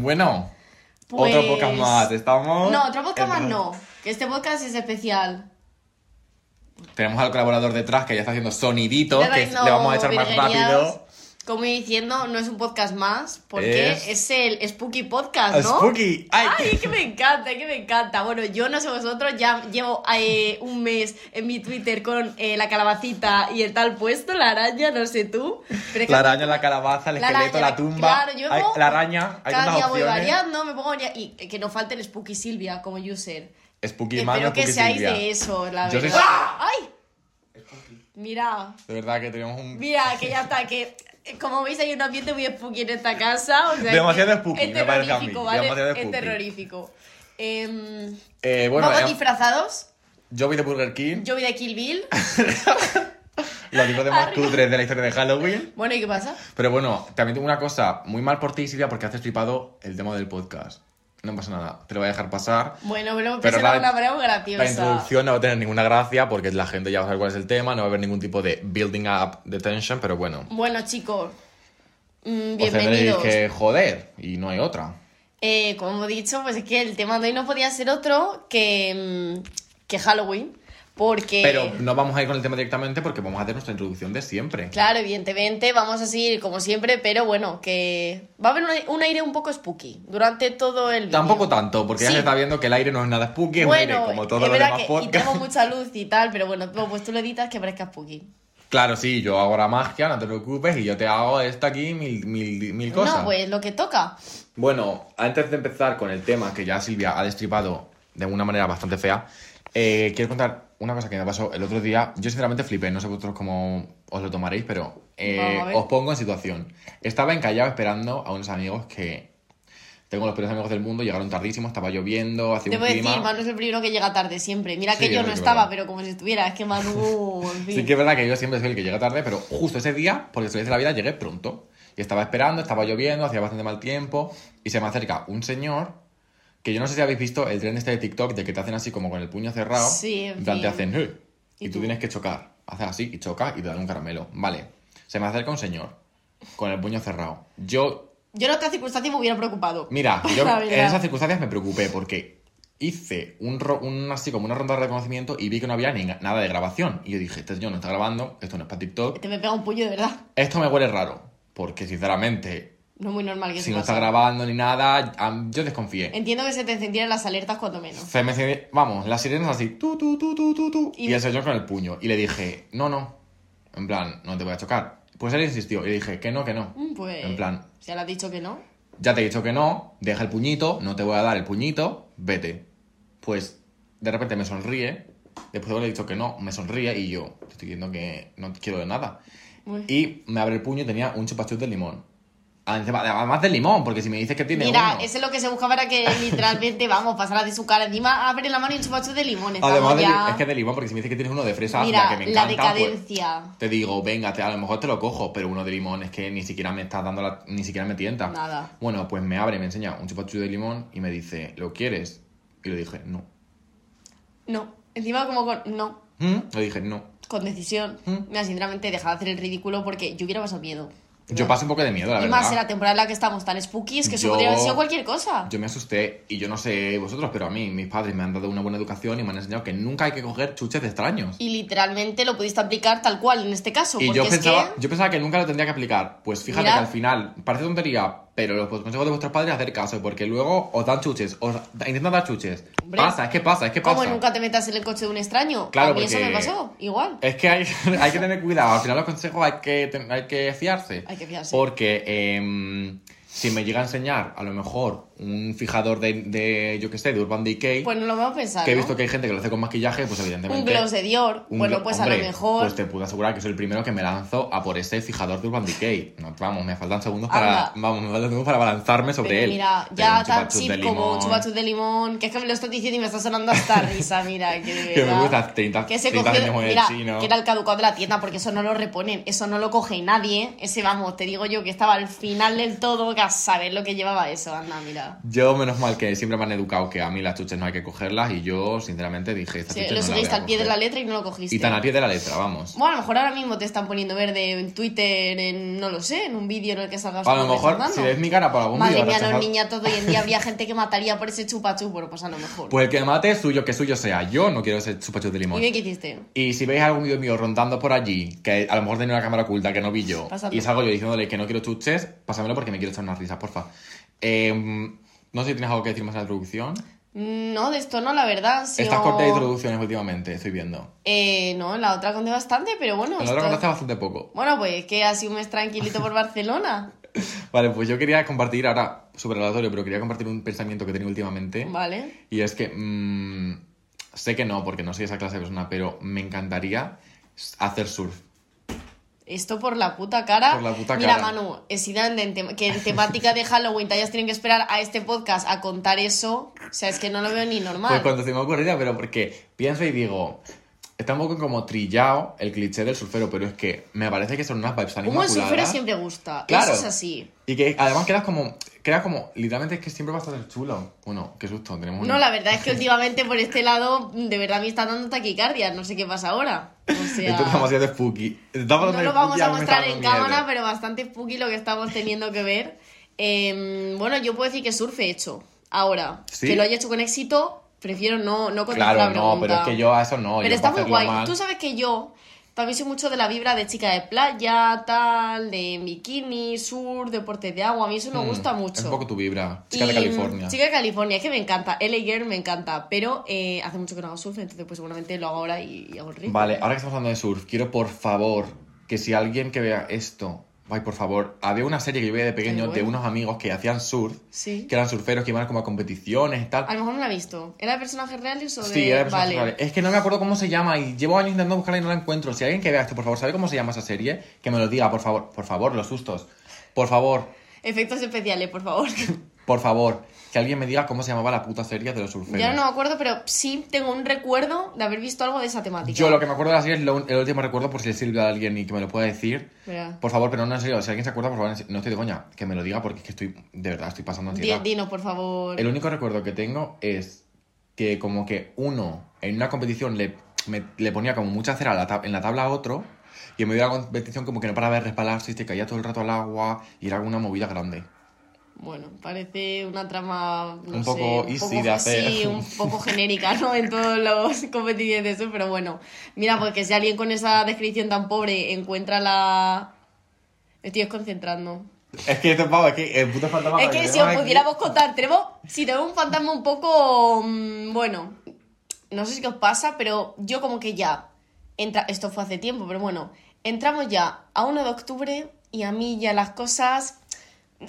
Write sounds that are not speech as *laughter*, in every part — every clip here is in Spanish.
Bueno, Pues- otro podcast más. Estamos. No, otro podcast más no. Que este podcast es especial. Tenemos al colaborador detrás que ya está haciendo soniditos que le vamos a echar más rápido. Como iba diciendo, no es un podcast más, porque Es- es, el Spooky Podcast, ¿no? Spooky. Ay, Ay, que me encanta, que me encanta. Bueno, yo no sé vosotros, ya llevo eh, un mes en mi Twitter con eh, la calabacita y el tal puesto, la araña, no sé tú. Pero La araña, la calabaza, el La esqueleto, araña, la tumba. claro, yo la araña, hay cada día voy variando, me pongo y que no falte el Spooky Silvia como user. Spooky Espero que Spooky seáis Silvia. de eso, la Yo soy- verdad. ¡Ay! Mira, De verdad que tenemos un. mira, que ya está, que como veis hay un ambiente muy spooky en esta casa. O sea, Demasiado spooky, es me parece a mí, ¿vale? demasiado Es terrorífico. Em, Eh, bueno, ¿Vamos eh, disfrazados? yo vi de Burger King, Yo vi de Kill Bill. *laughs* los disfraces más cutres de la historia de Halloween. Bueno, ¿y qué pasa? Pero bueno, también tengo una cosa muy mal por ti, Silvia, porque has flipado el tema del podcast. No pasa nada, te lo voy a dejar pasar. Bueno, Pero presentado la- una manera muy La graciosa. introducción no va a tener ninguna gracia porque la gente ya va a saber cuál es el tema, no va a haber ningún tipo de building up de tension, pero bueno. Bueno, chicos, mm, Os bienvenidos. que joder y no hay otra. Eh, como he dicho, pues es que el tema de hoy no podía ser otro que, mm, que Halloween. Porque, Pero no vamos a ir con el tema directamente porque vamos a hacer nuestra introducción de siempre. claro, evidentemente vamos a seguir como siempre, pero bueno, que va a haber un, un aire un poco spooky durante todo el vídeo. Tampoco tanto, porque ya se está viendo que el aire no es nada spooky, es Bueno, un aire como todos es los verdad demás que y podcasts. tengo mucha luz y tal, pero bueno, pues tú lo editas que parezca spooky. Claro, sí, yo hago la magia, no te preocupes, y yo te hago esto aquí mil, mil, mil cosas. No, pues lo que toca. Bueno, antes de empezar con el tema que ya Silvia ha destripado de una manera bastante fea, eh, quiero contar una cosa que me pasó el otro día. Yo sinceramente flipé, no sé vosotros cómo os lo tomaréis, pero eh, os pongo en situación. Estaba encallado esperando a unos amigos que... Tengo los peores amigos del mundo, llegaron tardísimo, estaba lloviendo, hacía Debo un clima... decir, Manu es el primero que llega tarde siempre. Mira Sí, que yo es no verdad. estaba, pero como si estuviera. Es que Manu, en fin. Sí que es verdad que yo siempre soy el que llega tarde, pero justo ese día, porque soy de la vida, llegué pronto. Y estaba esperando, estaba lloviendo, hacía bastante mal tiempo, y se me acerca un señor, que yo no sé si habéis visto el tren este de TikTok, de que te hacen así como con el puño cerrado. Sí, en plan, te fin. hacen... "Eh", Y, ¿Y tú tú? tienes que chocar. Haces así y choca y te dan un caramelo. Vale. Se me acerca un señor, con el puño cerrado. Yo Yo en otras circunstancias me hubiera preocupado. Mira, *laughs* yo en esas circunstancias me preocupé porque hice un, ro- un así como una ronda de reconocimiento y vi que no había ni nada de grabación. Y yo dije, este señor no está grabando, esto no es para TikTok. Te me pega un puño de verdad. Esto me huele raro, porque sinceramente, No es muy normal que si se no está grabando ni nada, yo desconfié. Entiendo que se te encendieran las alertas cuando menos. Se me vamos, las sirenas así, tú, tú, tú, tú, tú, tú, Y- y el señor con el puño. Y le dije, no, no, en plan, no te voy a chocar. Pues él insistió y le dije, que no, que no. Mm, Pues. En plan, Si le has dicho que no. ya te he dicho que no, deja el puñito, no te voy a dar el puñito, vete. Pues de repente me sonríe, después de haberle dicho que no, me sonríe y yo te estoy diciendo que no quiero de nada. Uy. Y me abre el puño y tenía un chupachus de limón. Además del limón, porque si me dices que tiene Mira, uno- eso es lo que se busca para que *laughs* literalmente, vamos, pasara de su cara. Encima abre la mano y un chupacho de limón. Además Estamos de, ya... es que de limón, porque si me dices que tienes uno de fresa, Mira, la que me la encanta, pues, decadencia. te digo, venga, te- a lo mejor te lo cojo, pero uno de limón es que ni siquiera me estás dando la, ni siquiera me tienta. Nada. Bueno, pues me abre, me enseña un chupachu de limón y me dice, ¿lo quieres? Y le dije, no. No. Encima como con... No. ¿Mm? Le dije, no. Con decisión. Mm. Mira, sinceramente, deja de hacer el ridículo porque yo hubiera pasado miedo. Yo paso un poco de miedo, la y verdad. más en la temporada en la que estamos tan spooky, es que eso Yo- podría haber sido cualquier cosa. Yo me asusté y yo no sé vosotros, pero a mí mis padres me han dado una buena educación y me han enseñado que nunca hay que coger chuches de extraños. Y literalmente lo pudiste aplicar tal cual en este caso. Y porque yo es pensaba, que... yo pensaba que nunca lo tendría que aplicar. Pues fíjate que al final, parece tontería, pero los consejos de vuestros padres hacer caso, porque luego os dan chuches, os intentan dar chuches. Hombre. pasa, es que pasa, es que pasa. ¿Cómo nunca te metas en el coche de un extraño? Claro, a mí eso me pasó, igual. Es que hay, *laughs* hay que tener cuidado. Al final los consejos hay que, hay que fiarse. Hay que fiarse. Porque em, si me llega a enseñar, a lo mejor, un fijador de, de yo qué sé, de Urban Decay, Pues no lo vamos a pensar, que he ¿no? visto que hay gente que lo hace con maquillaje, pues evidentemente... Un gloss de Dior. un bueno, pues a hombre, lo mejor... Pues te puedo asegurar que soy el primero que me lanzo a por ese fijador de Urban Decay. No, vamos, me faltan segundos para, Anda. vamos, me faltan segundos para balanzarme sobre Pero él. mira, ya tan chip como chupachus de limón, que es que me lo estás diciendo y me está sonando hasta risa, mira, que de *laughs* Que me gusta 30, que se 30 cogió, mira, chino. que era el caducado de la tienda, porque eso no lo reponen, eso no lo coge nadie, ese vamos, te digo yo que estaba al final del todo, que a saber lo que llevaba eso, anda, mira. Yo, menos mal que siempre me han educado que a mí las chuches no hay que cogerlas y yo, sinceramente, dije, esta Sí, lo no a al pie de la letra y no lo cogiste. Y tan al pie de la letra, vamos. Bueno, a lo mejor ahora mismo te están poniendo verde en Twitter, en, no lo sé, en un vídeo en el que salgas A lo mejor, si ves mi cara por algún Madre mía, los niñatos de hoy en día habría *laughs* gente que mataría por ese chupachu, bueno, pues a lo mejor. Pues el que me mate es suyo, que suyo sea. Yo no quiero ese chupachus de ¿Y limón. bien qué hiciste? Y si veis algún vídeo mío rondando por allí, que a lo mejor tenía una cámara oculta que no vi yo, Pásamelo. y salgo yo diciéndole que no quiero chuches, pásamelo porque me quiero echar unas risas, porfa. Eh, no sé si tienes algo que decir más en la introducción. No, de esto no, la verdad. si Estás corta de introducciones últimamente, estoy viendo. Eh, no, en la otra conté bastante, pero bueno. En la otra esto- contaste bastante poco. Bueno, pues que ha sido un mes tranquilito por *laughs* Barcelona. Vale, pues yo quería compartir ahora, súper aleatorio, pero quería compartir un pensamiento que he tenido últimamente. Vale. Y es que mm, sé que no, porque no soy esa clase de persona, pero me encantaría hacer surf. Esto por la puta cara. Por la puta Mira, cara. Manu, en que en temática de Halloween te hayas tenido que esperar a este podcast a contar eso. O sea, es que no lo veo ni normal. Pues cuando se me ocurría, pero porque pienso y digo, está un poco como trillado el cliché del surfero, pero es que me parece que son unas vibes tan un buen surfero siempre gusta. Claro. Eso es así. Y que además quedas como, queda como, literalmente es que siempre vas a ser chulo. Bueno, qué susto, tenemos un- No, la verdad es que *laughs* últimamente por este lado, de verdad me está dando taquicardia. No sé qué pasa ahora. O sea. Esto es demasiado spooky. Estamos No lo vamos a mostrar en cámara, pero bastante spooky lo que estamos teniendo que ver. Eh, bueno, yo puedo decir que surf he hecho. Ahora, ¿Sí? que lo haya hecho con éxito, prefiero no, no contestar Claro, la no, pregunta. pero es que yo a eso no. Pero yo está muy guay. mal. Tú sabes que yo también soy mucho de la vibra de chica de playa, tal, de bikini, sur, deportes de agua. A mí eso me Mm, gusta mucho. Es un poco tu vibra. Chica de California. Chica de California, es que me encanta. LA Girl me encanta, pero eh, hace mucho que no hago surf, entonces pues seguramente lo hago ahora y, y hago el ritmo. Vale, ahora que estamos hablando de surf, quiero por favor que si alguien que vea esto, ay, por favor, había una serie que yo veía de pequeño de unos amigos que hacían surf, Sí. que eran surferos que iban como a competiciones y tal. A lo mejor no la he visto. ¿Era de personajes reales o de.? Sí, era de personajes vale. reales. Es que no me acuerdo cómo se llama y llevo años intentando buscarla y no la encuentro. Si alguien que vea esto, por favor, sabe cómo se llama esa serie, que me lo diga, por favor. Por favor, los sustos. Por favor, Efectos especiales, por favor. por favor, que alguien me diga cómo se llamaba la puta serie de los surferos. ya no me acuerdo, pero sí tengo un recuerdo de haber visto algo de esa temática. Yo lo que me acuerdo de la serie es lo- el último recuerdo, por si le sirve a alguien y que me lo pueda decir. Verá. Por favor, pero no en serio, si alguien se acuerda, por favor, no estoy de coña, que me lo diga porque es que estoy, de verdad, estoy pasando ansiedad. Dinos, por favor. El único recuerdo que tengo es que como que uno en una competición le, me- le ponía como mucha cera la en la tabla a otro y en medio de la competición como que no paraba de resbalarse y se caía todo el rato al agua y era una movida grande. Bueno, parece una trama. no Un sé, poco un easy poco- de hacer. Sí, un poco genérica, ¿no? En todos los *laughs* competiciones de eso, pero bueno. Mira, porque si alguien con esa descripción tan pobre encuentra la. Me estoy desconcentrando. Es que este pavo, es que el puto fantasma... Es que si os pudiéramos contar, tenemos, si tenemos un fantasma un poco, mm, bueno, no sé si qué os pasa, pero yo como que ya, entra, esto fue hace tiempo, pero bueno, entramos ya a 1 de octubre y a mí ya las cosas,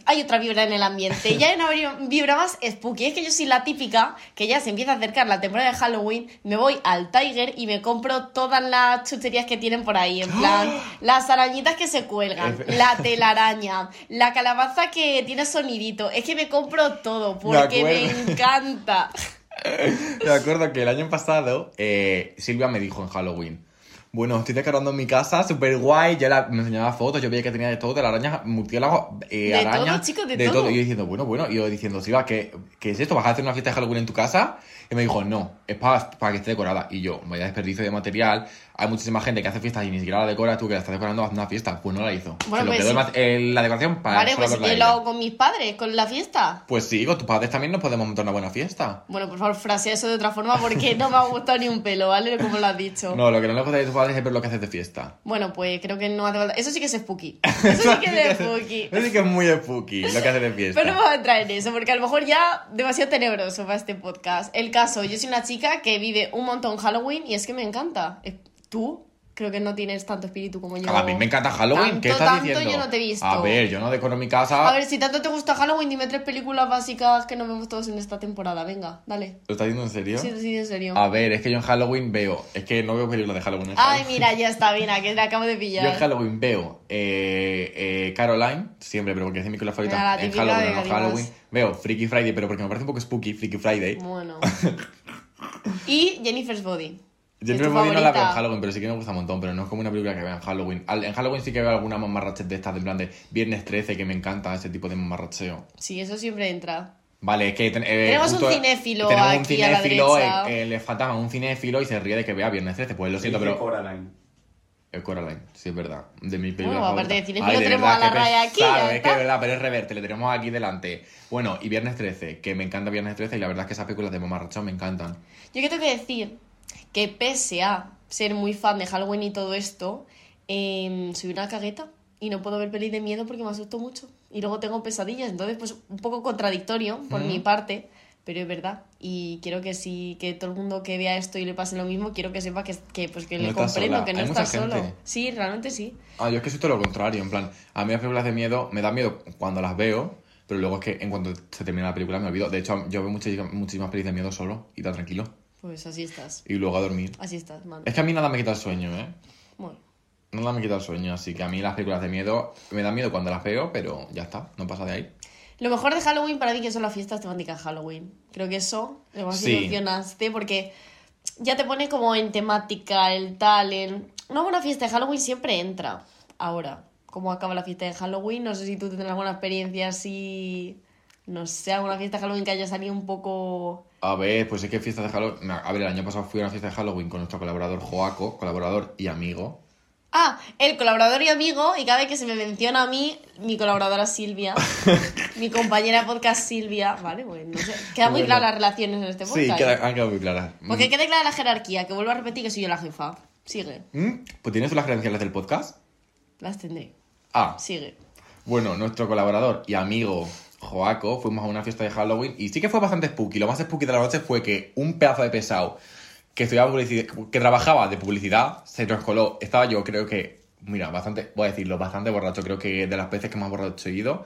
hay otra vibra en el ambiente, ya hay una vibra- más spooky, es que yo soy la típica que ya se empieza a acercar la temporada de Halloween, me voy al Tiger y me compro todas las chucherías que tienen por ahí, en plan, las arañitas que se cuelgan, la telaraña, la calabaza que tiene sonidito. Es que me compro todo porque me, encanta. *laughs* Me acuerdo que el año pasado eh, Silvia me dijo en Halloween. Bueno, estoy decorando mi casa, súper guay. Ya la- me enseñaba fotos, yo veía que tenía de todo, de la araña, murciélago, eh, De todo, chicos, de todo. Y yo diciendo, bueno, bueno, y yo diciendo, Silvia, ¿qué, ¿qué es esto? ¿Vas a hacer una fiesta de Halloween en tu casa? Y me dijo, no, es para, para que esté decorada. Y yo, vaya desperdicio de material. Hay muchísima gente que hace fiestas y ni siquiera la decora, tú que la estás decorando, haz una fiesta. Pues no la hizo. Bueno, Se lo pues quedó el sí. mat- el- la decoración para vale, pues yo lo hago con mis padres, con la fiesta. Pues sí, con tus padres también nos podemos montar una buena fiesta. Bueno, por favor, frase eso de otra forma porque no me ha gustado ni un pelo, ¿vale? Como lo has dicho. No, lo que no le gusta de tus padres es ver lo que haces de fiesta. Bueno, pues creo que no hace falta. Eso sí que es spooky. *laughs* Eso sí que es spooky. Eso sí que es muy spooky lo que hace de fiesta. Pero no vamos a entrar en eso, porque a lo mejor ya demasiado tenebroso para este podcast. El caso, yo soy una chica que vive un montón Halloween y es que me encanta. Tú creo que no tienes tanto espíritu como yo. A mí me encanta Halloween, ¿qué Tanto, estás tanto diciendo? yo no te he visto. A ver, yo no decoro mi casa. A ver, si tanto te gusta Halloween, dime tres películas básicas que nos vemos todos en esta temporada. Venga, dale. ¿Lo estás diciendo en serio? Sí, sí, en serio. A ver, es que yo en Halloween veo. Es que no veo películas de Halloween. en Ay, Halloween. mira, ya está, mira, que te acabo de Yo en pillar. Halloween veo eh, eh, Caroline, siempre, pero porque es mi película favorita. En Halloween, no. Halloween. Veo Freaky Friday, pero porque me parece un poco spooky, Freaky Friday. Bueno. *laughs* y Jennifer's Body. Yo ¿Es no me la veo en favorita? Halloween, pero sí que me gusta un montón, pero no es como una película que vea en Halloween. Al- En Halloween sí que veo alguna mamarrachet de estas, de en plan de Viernes 13, que me encanta ese tipo de mamarracheo. Sí, eso siempre entra. Vale, es que ten- eh, Tenemos un cinéfilo tenemos un aquí a la cinéfilo, derecha. eh, eh, le falta un cinéfilo y se ríe de que vea Viernes 13. Pues lo siento, pero... Coraline. El Coraline, sí, es verdad. De mi película Bueno, aparte de cinéfilo Ay, de tenemos verdad, a la qué Raya aquí, ya es que es verdad, pero es reverte, le tenemos aquí delante. Bueno, y Viernes 13, que me encanta Viernes 13 y la verdad es que esas películas de mamarracheo me encantan. Yo que tengo que decir que pese a ser muy fan de Halloween y todo esto, em, soy una cagueta y no puedo ver pelis de miedo porque me asusto mucho. Y luego tengo pesadillas, entonces pues un poco contradictorio por Mm. mi parte, pero es verdad. Y quiero que sí, que todo el mundo que vea esto y le pase lo mismo, quiero que sepa que, que, pues, que No le comprendo, sola. que no Hay está solo. Sí, realmente sí. Ah, yo es que soy todo lo contrario, en plan, a mí las películas de miedo me da miedo cuando las veo, pero luego es que en cuanto se termina la película me olvido. De hecho, yo veo muchísimas, muchísimas pelis de miedo solo y tan tranquilo. Pues así estás. Y luego a dormir. Así estás, man. Es que a mí nada me quita el sueño, ¿eh? Bueno. Nada me quita el sueño, así que a mí las películas de miedo me dan miedo cuando las veo, pero ya está, no pasa de ahí. Lo mejor de Halloween para mí que son las fiestas temáticas de Halloween. Creo que eso lo más Sí. porque ya te pone como en temática, el tal, en... Una buena fiesta de Halloween siempre entra. Ahora, ¿cómo acaba la fiesta de Halloween? No sé si tú tendrás alguna experiencia así... No sé, alguna fiesta de Halloween que haya salido un poco... A ver, pues es que fiestas de Halloween... A ver, el año pasado fui a una fiesta de Halloween con nuestro colaborador Joaco, colaborador y amigo. Ah, el colaborador y amigo, y cada vez que se me menciona a mí, mi colaboradora Silvia, *laughs* mi compañera podcast Silvia, vale, pues no sé. Queda muy Bueno. claras las relaciones en este podcast. Sí, queda- han quedado muy claras. Porque quede clara la jerarquía, que vuelvo a repetir que soy yo la jefa. Sigue, Mm, Pues tienes las credenciales del podcast. las tendré. Ah, Sigue. Bueno, nuestro colaborador y amigo Joaco fuimos a una fiesta de Halloween y sí que fue bastante spooky. Lo más spooky de la noche fue que un pedazo de pesado que estudiaba publicidad, que trabajaba de publicidad se nos coló. Estaba yo, creo que, mira, bastante, voy a decirlo, bastante borracho. Creo que de las veces que más borracho he ido.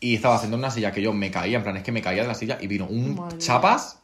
Y estaba haciendo una silla que yo me caía, en plan, es que me caía de la silla y vino un Madre chapas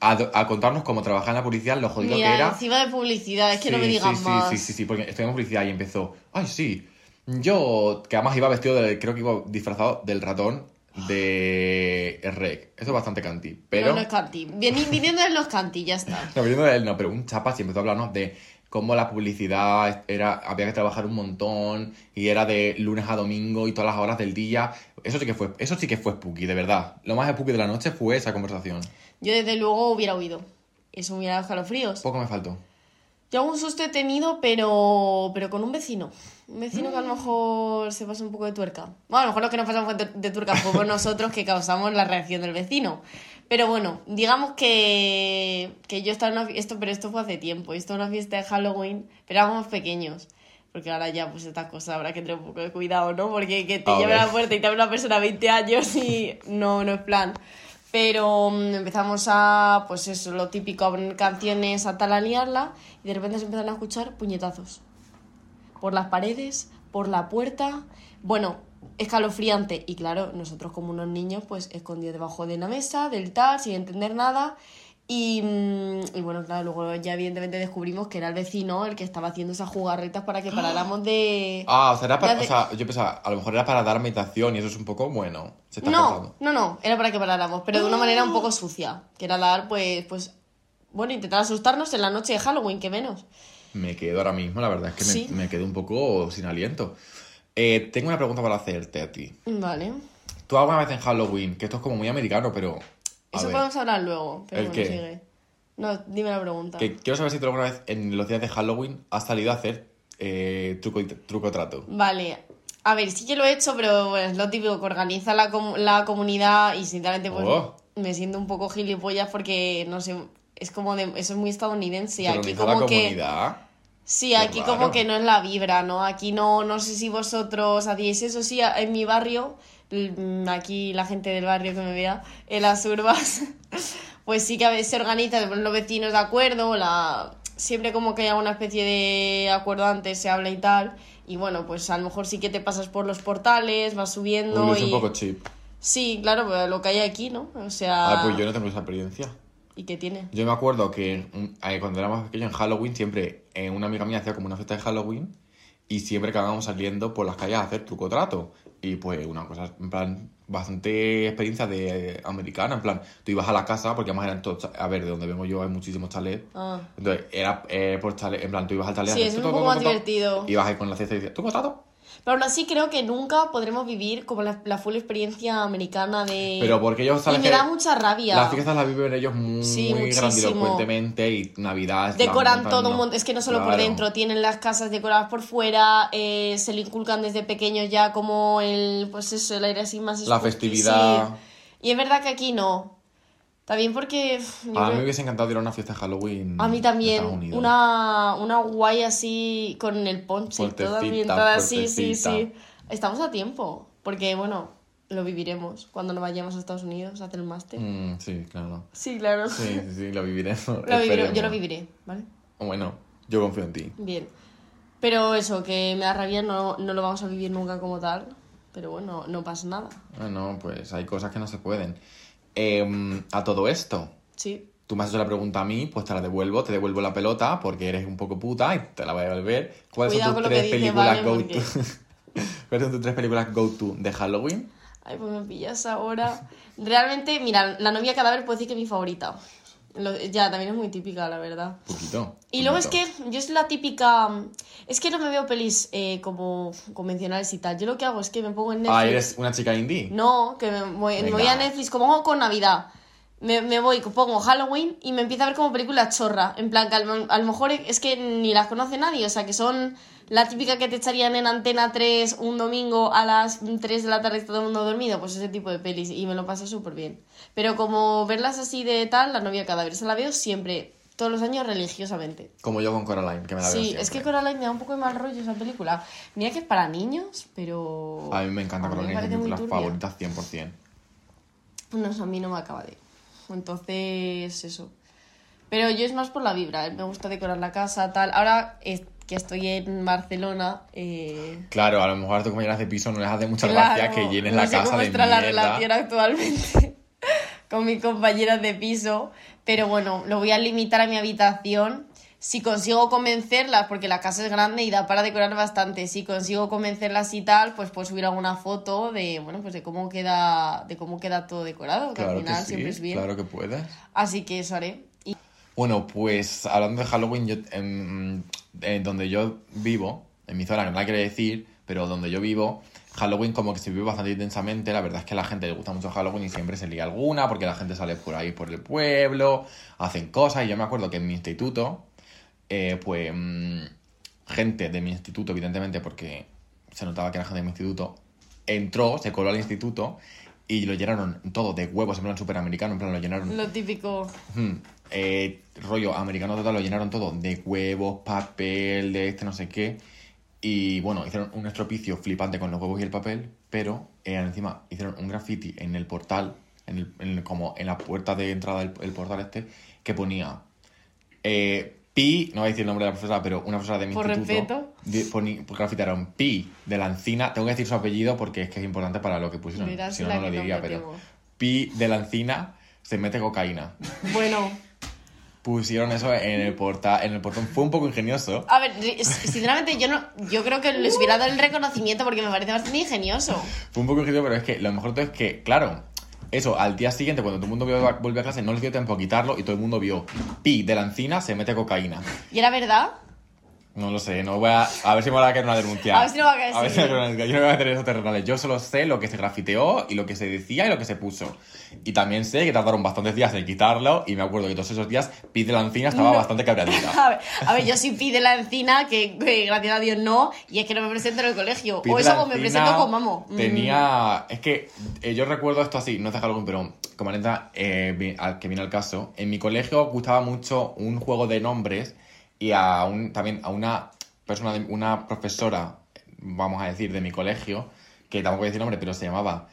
a, a contarnos cómo trabajaba en la publicidad, lo jodido que era. encima de publicidad, es que no Sí, me digan sí, más. Sí, sí, sí, sí, porque estoy en publicidad y empezó. Ay, sí. Yo, que además iba vestido de. Creo que iba disfrazado del ratón de Rec. Eso es bastante canti. Pero. No, no es canti. Vini- Viniendo de los canti, ya está. *laughs* No, viniendo de él, no, pero un chapas y empezó a hablarnos de cómo la publicidad era, había que trabajar un montón y era de lunes a domingo y todas las horas del día. Eso sí que fue, eso sí que fue spooky, de verdad. Lo más spooky de la noche fue esa conversación. Yo desde luego hubiera huido. Eso me hubiera dado escalofríos. Poco me faltó. Yo algún susto he tenido, pero, pero con un vecino. Un vecino que a lo mejor se pasa un poco de tuerca. Bueno, a lo mejor lo que nos pasamos de, tuerca fuimos *laughs* nosotros que causamos la reacción del vecino. Pero bueno, digamos que, que yo estaba en una fiesta, pero esto fue hace tiempo. Esto en una fiesta de Halloween, pero éramos pequeños. Porque ahora ya, pues estas cosas habrá que tener un poco de cuidado, ¿no? Porque que te A lleve a la puerta y te abre una persona de 20 años y no, no es plan. Pero mm, empezamos a, pues eso, lo típico, a canciones, a tal, a y de repente se empezaron a escuchar puñetazos. Por las paredes, por la puerta. Bueno, escalofriante. Y claro, nosotros como unos niños, pues escondidos debajo de una mesa, del tal, sin entender nada. Y, mm, y bueno, claro, luego ya evidentemente descubrimos que era el vecino el que estaba haciendo esas jugarretas para que paráramos de... Ah, o sea, era para, o sea, yo pensaba, a lo mejor era para dar meditación y eso es un poco, bueno, se está No, no, no, era para que paráramos, pero de una manera un poco sucia. Que era dar, pues, pues, bueno, intentar asustarnos en la noche de Halloween, que menos. Me quedo ahora mismo, la verdad es que me, Sí. me quedo un poco sin aliento. Eh, tengo una pregunta para hacerte a ti. Vale. ¿Tú alguna vez en Halloween, que esto es como muy americano, pero... Eso ver, podemos hablar luego, pero ¿El bueno, qué? sigue. No, dime la pregunta. que quiero saber si tú alguna vez en los días de Halloween has salido a hacer eh, truco, truco trato. Vale. A ver, sí que lo he hecho, pero bueno, es lo típico que organiza la, com- la comunidad y sinceramente pues Oh. me siento un poco gilipollas porque, no sé, es como de... Eso es muy estadounidense. Pero Aquí organiza la como que... comunidad. Sí, Qué aquí como raro. que no es la vibra, ¿no? Aquí no, no sé si vosotros hacíais eso, sí, en mi barrio, aquí la gente del barrio que me vea, en las urbas, *laughs* pues sí que a veces se organiza, se ponen los vecinos de acuerdo, la... siempre como que hay alguna especie de acuerdo antes, se habla y tal, y bueno, pues a lo mejor sí que te pasas por los portales, vas subiendo Uy, es y... un poco chip. Sí, claro, pero lo que hay aquí, ¿no? O sea... Ah, pues yo no tengo esa experiencia. ¿Y qué tiene? Yo me acuerdo que mm, eh, cuando era más pequeño en Halloween, siempre eh, una amiga mía hacía como una fiesta de Halloween y siempre acabábamos saliendo por las calles a hacer truco trato. Y pues una cosa, en plan, bastante experiencia de americana. En plan, tú ibas a la casa, porque además eran todos. A ver, de donde vengo yo hay muchísimos chalets. Ah. Entonces, era eh, por chalet. En plan, tú ibas al chalet. Sí, es un poco más divertido. Ibas ahí con la cesta y decías, ¿tú contrato? Pero aún así creo que nunca podremos vivir como la, la full experiencia americana de... Pero porque ellos Y me que da mucha rabia. Las fiestas las viven ellos muy, Sí, grandilocuentemente y Navidad. Decoran todo un montón, es que no solo por Claro. dentro, tienen las casas decoradas por fuera, eh, se le inculcan desde pequeños ya como el, pues eso, el aire así más La festividad. sí. Y es verdad que aquí no. También porque... yo A mí me hubiese encantado ir a una fiesta de Halloween. A mí también, una, una guay así con el ponche y todo ambientada sí, sí. fuertecita. Estamos a tiempo, porque bueno, lo viviremos cuando nos vayamos a Estados Unidos a hacer el máster. Mm, sí, claro. Sí, claro. Sí, sí, sí, lo viviremos. *laughs* Lo viviré- yo lo viviré, ¿vale? Bueno, yo confío en ti. Bien. Pero eso, que me da rabia, no, no lo vamos a vivir nunca como tal. Pero bueno, no pasa nada. Bueno, pues hay cosas que no se pueden. Em, a todo esto, Sí. tú me has hecho la pregunta a mí, pues te la devuelvo, te devuelvo la pelota porque eres un poco puta y te la voy a devolver. ¿Cuáles Cuidado son tus tres películas ¿vale? go Porque- to? *laughs* ¿Cuáles son tus tres películas go to de Halloween? Ay, pues me pillas ahora. Realmente, mira, La novia cadáver puedo decir que es mi favorita. Lo- ya, también es muy típica, la verdad. Poquito. Y luego es que yo es la típica. Es que no me veo pelis eh, como convencionales y tal. Yo lo que hago es que me pongo en Netflix. Ah, eres una chica indie. No, que me voy, me voy a Netflix como hago con Navidad. Me, me voy, pongo Halloween y me empiezo a ver como película chorra. En plan, que a lo, a lo mejor es que ni las conoce nadie. O sea, que son la típica que te echarían en Antena 3 un domingo a las 3 de la tarde todo el mundo dormido. Pues ese tipo de pelis. Y me lo paso súper bien. Pero como verlas así de tal, la novia cadáver. Se la veo siempre, todos los años religiosamente. Como yo con Coraline, que me la veo Sí, siempre. es que Coraline me da un poco de mal rollo esa película. Mira que es para niños, pero... A mí me encanta Coraline, es películas turbia. favoritas 100%. No, a mí no me acaba de. Entonces, eso. Pero yo es más por la vibra, ¿eh? me gusta decorar la casa, tal. Ahora es que estoy en Barcelona, eh, Claro, a lo mejor a tus compañeras de piso no les hace mucha claro, gracia que llenes no la sé casa cómo de mierda. la relación actualmente *laughs* con mis compañeras de piso, pero bueno, lo voy a limitar a mi habitación. Si consigo convencerlas, porque la casa es grande y da para decorar bastante, si consigo convencerlas y tal, pues puedo subir alguna foto de, bueno, pues de cómo queda, de cómo queda todo decorado, que Claro al que final sí, siempre es bien. claro que puedes. Así que eso haré. Bueno, pues hablando de Halloween, yo, en, en donde yo vivo, en mi zona, que no la quiero decir, pero donde yo vivo, Halloween como que se vive bastante intensamente. La verdad es que a la gente le gusta mucho Halloween y siempre se lía alguna, porque la gente sale por ahí, por el pueblo, hacen cosas. Y yo me acuerdo que en mi instituto, eh, pues mm, gente de mi instituto, evidentemente, porque se notaba que era gente de mi instituto, entró, se coló al instituto y lo llenaron todo de huevos, en plan superamericano, en plan lo llenaron lo típico. Hmm, eh, rollo americano total, lo llenaron todo de huevos, papel, de este no sé qué. Y bueno, hicieron un estropicio flipante con los huevos y el papel, pero eh, encima hicieron un graffiti en el portal, en el, en el- como en la puerta de entrada del el portal este, que ponía eh, Pi, no voy a decir el nombre de la profesora, pero una profesora de mi Por instituto. respeto. Grafitaron Pi de la encina. Tengo que decir su apellido porque es que es importante para lo que pusieron. Si no, no lo diría, pero. Pi de la encina se mete cocaína Bueno, pusieron eso en el portal, en el portón. Fue un poco ingenioso. a ver, sinceramente yo no, yo creo que les hubiera dado el reconocimiento porque me parece bastante ingenioso. Fue un poco ingenioso, pero es que lo mejor todo es que, claro, eso, al día siguiente, cuando todo el mundo vuelve a clase, no les dio tiempo a quitarlo y todo el mundo vio Pi de la encina se mete cocaína. ¿Y era verdad? No lo sé, no voy a. A ver si me va a caer una denuncia. A ver si no va a caer, A ver si me va a caer. Yo no voy a tener esos terrenales. Yo solo sé lo que se grafiteó y lo que se decía y lo que se puso. Y también sé que tardaron bastantes días en quitarlo. Y me acuerdo que todos esos días Pi de la encina estaba No. bastante cabreadita. *laughs* A ver, a ver, yo sí pide la encina, que, que gracias a Dios no, y es que no me presento en el colegio. O de eso la o me presento con mamo. Mm. Tenía. Es que eh, yo recuerdo esto así, no es de Halloween, pero como anécdota eh, que viene al caso. En mi colegio gustaba mucho un juego de nombres y a un, también a una persona, de- una profesora, vamos a decir, de mi colegio, que tampoco voy a decir nombre, pero se llamaba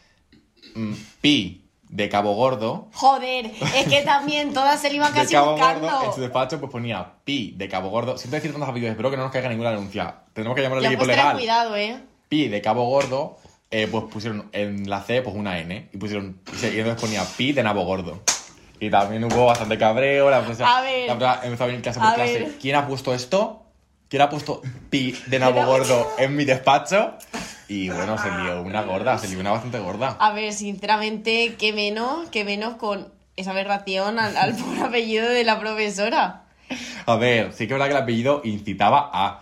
mm, Pi de Cabo Gordo. Joder, es que también todas se le iban *laughs* De casi Cabo buscando. Gordo, en su despacho pues ponía Pi de Cabo Gordo. Siento decir tantos apellidos, espero que no nos caiga ninguna denuncia. Tenemos que llamar al equipo legal. cuidado, eh. Pi de Cabo Gordo, eh, pues pusieron en la C pues una N y pusieron y entonces ponía Pi de Nabo Gordo. Y también hubo bastante cabreo, la profesora, A ver. la profesora empezó a venir clase por A clase. ver. ¿Quién ha puesto esto? ¿Quién ha puesto Pi de Nabo Gordo en mi despacho? Y bueno, se lió una gorda, se lió una bastante gorda. A ver, sinceramente, qué menos, qué menos con esa aberración al, al *laughs* pobre apellido de la profesora. A ver, sí que es verdad que el apellido incitaba a.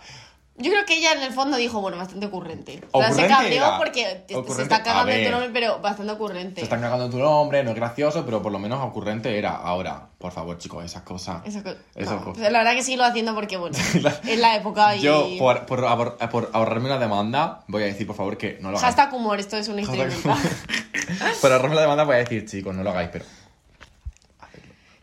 Yo creo que ella en el fondo dijo, bueno, bastante ocurrente. O sea, se cabreó era. porque se está cagando en tu nombre, pero bastante ocurrente. Se están cagando en tu nombre, no es gracioso, pero por lo menos ocurrente era. Ahora, por favor, chicos, esas cosas. Esa co- Esas no, cosas. pero la verdad que sí lo haciendo porque, bueno, *laughs* es la época y... Yo, por, por, ahor- por ahorrarme una demanda, voy a decir, por favor, que no lo hagáis. Hashtag humor, esto es una historia *laughs* por ahorrarme la demanda, voy a decir, chicos, no lo hagáis, pero.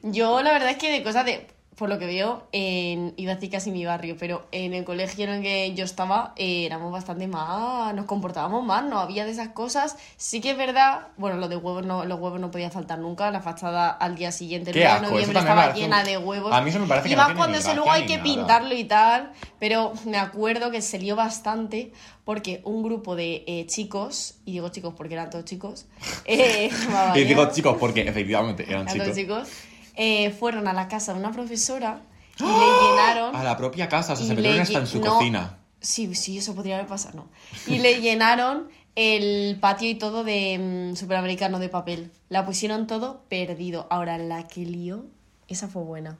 Yo la verdad es que de cosas de... Por lo que veo, en, iba a decir casi mi barrio, pero en el colegio en el que yo estaba eh, éramos bastante más, nos comportábamos más, no había de esas cosas. Sí que es verdad, bueno, lo de huevos no, los huevos no podía faltar nunca, la fachada al día siguiente, el 9 de noviembre estaba llena de huevos. A mí eso me parece y que no más tiene cuando gracia luego hay que nada. pintarlo y tal, pero me acuerdo que se lió bastante porque un grupo de eh, chicos, y digo chicos porque eran todos chicos, *laughs* eh, *laughs* Y digo chicos porque efectivamente eran chicos, eh, fueron a la casa de una profesora y le llenaron. A la propia casa, o sea, se metieron hasta en su no, cocina. Sí, sí, eso podría haber pasado, ¿no? Y le *laughs* llenaron el patio y todo de mm, superamericano de papel. La pusieron todo perdido. Ahora, la que lió, esa fue buena.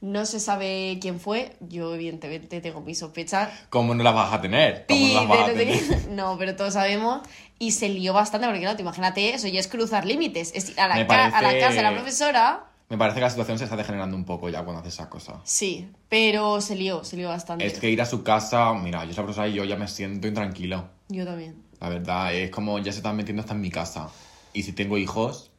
No se sabe quién fue. Yo, evidentemente, tengo mis sospechas. ¿Cómo no las vas a tener? ¿Cómo no las Pide, vas a no tener? *laughs* No, pero todos sabemos. Y se lió bastante, porque claro, te imagínate, eso ya es cruzar límites. Es ir a la, ca- a la parece- casa de la profesora. Me parece que la situación se está degenerando un poco ya cuando haces esas cosas. Sí, pero se lió, se lió bastante. Es que ir a su casa, mira, yo la profesora y yo ya me siento intranquilo. Yo también. La verdad, es como ya se están metiendo hasta en mi casa. Y si tengo hijos,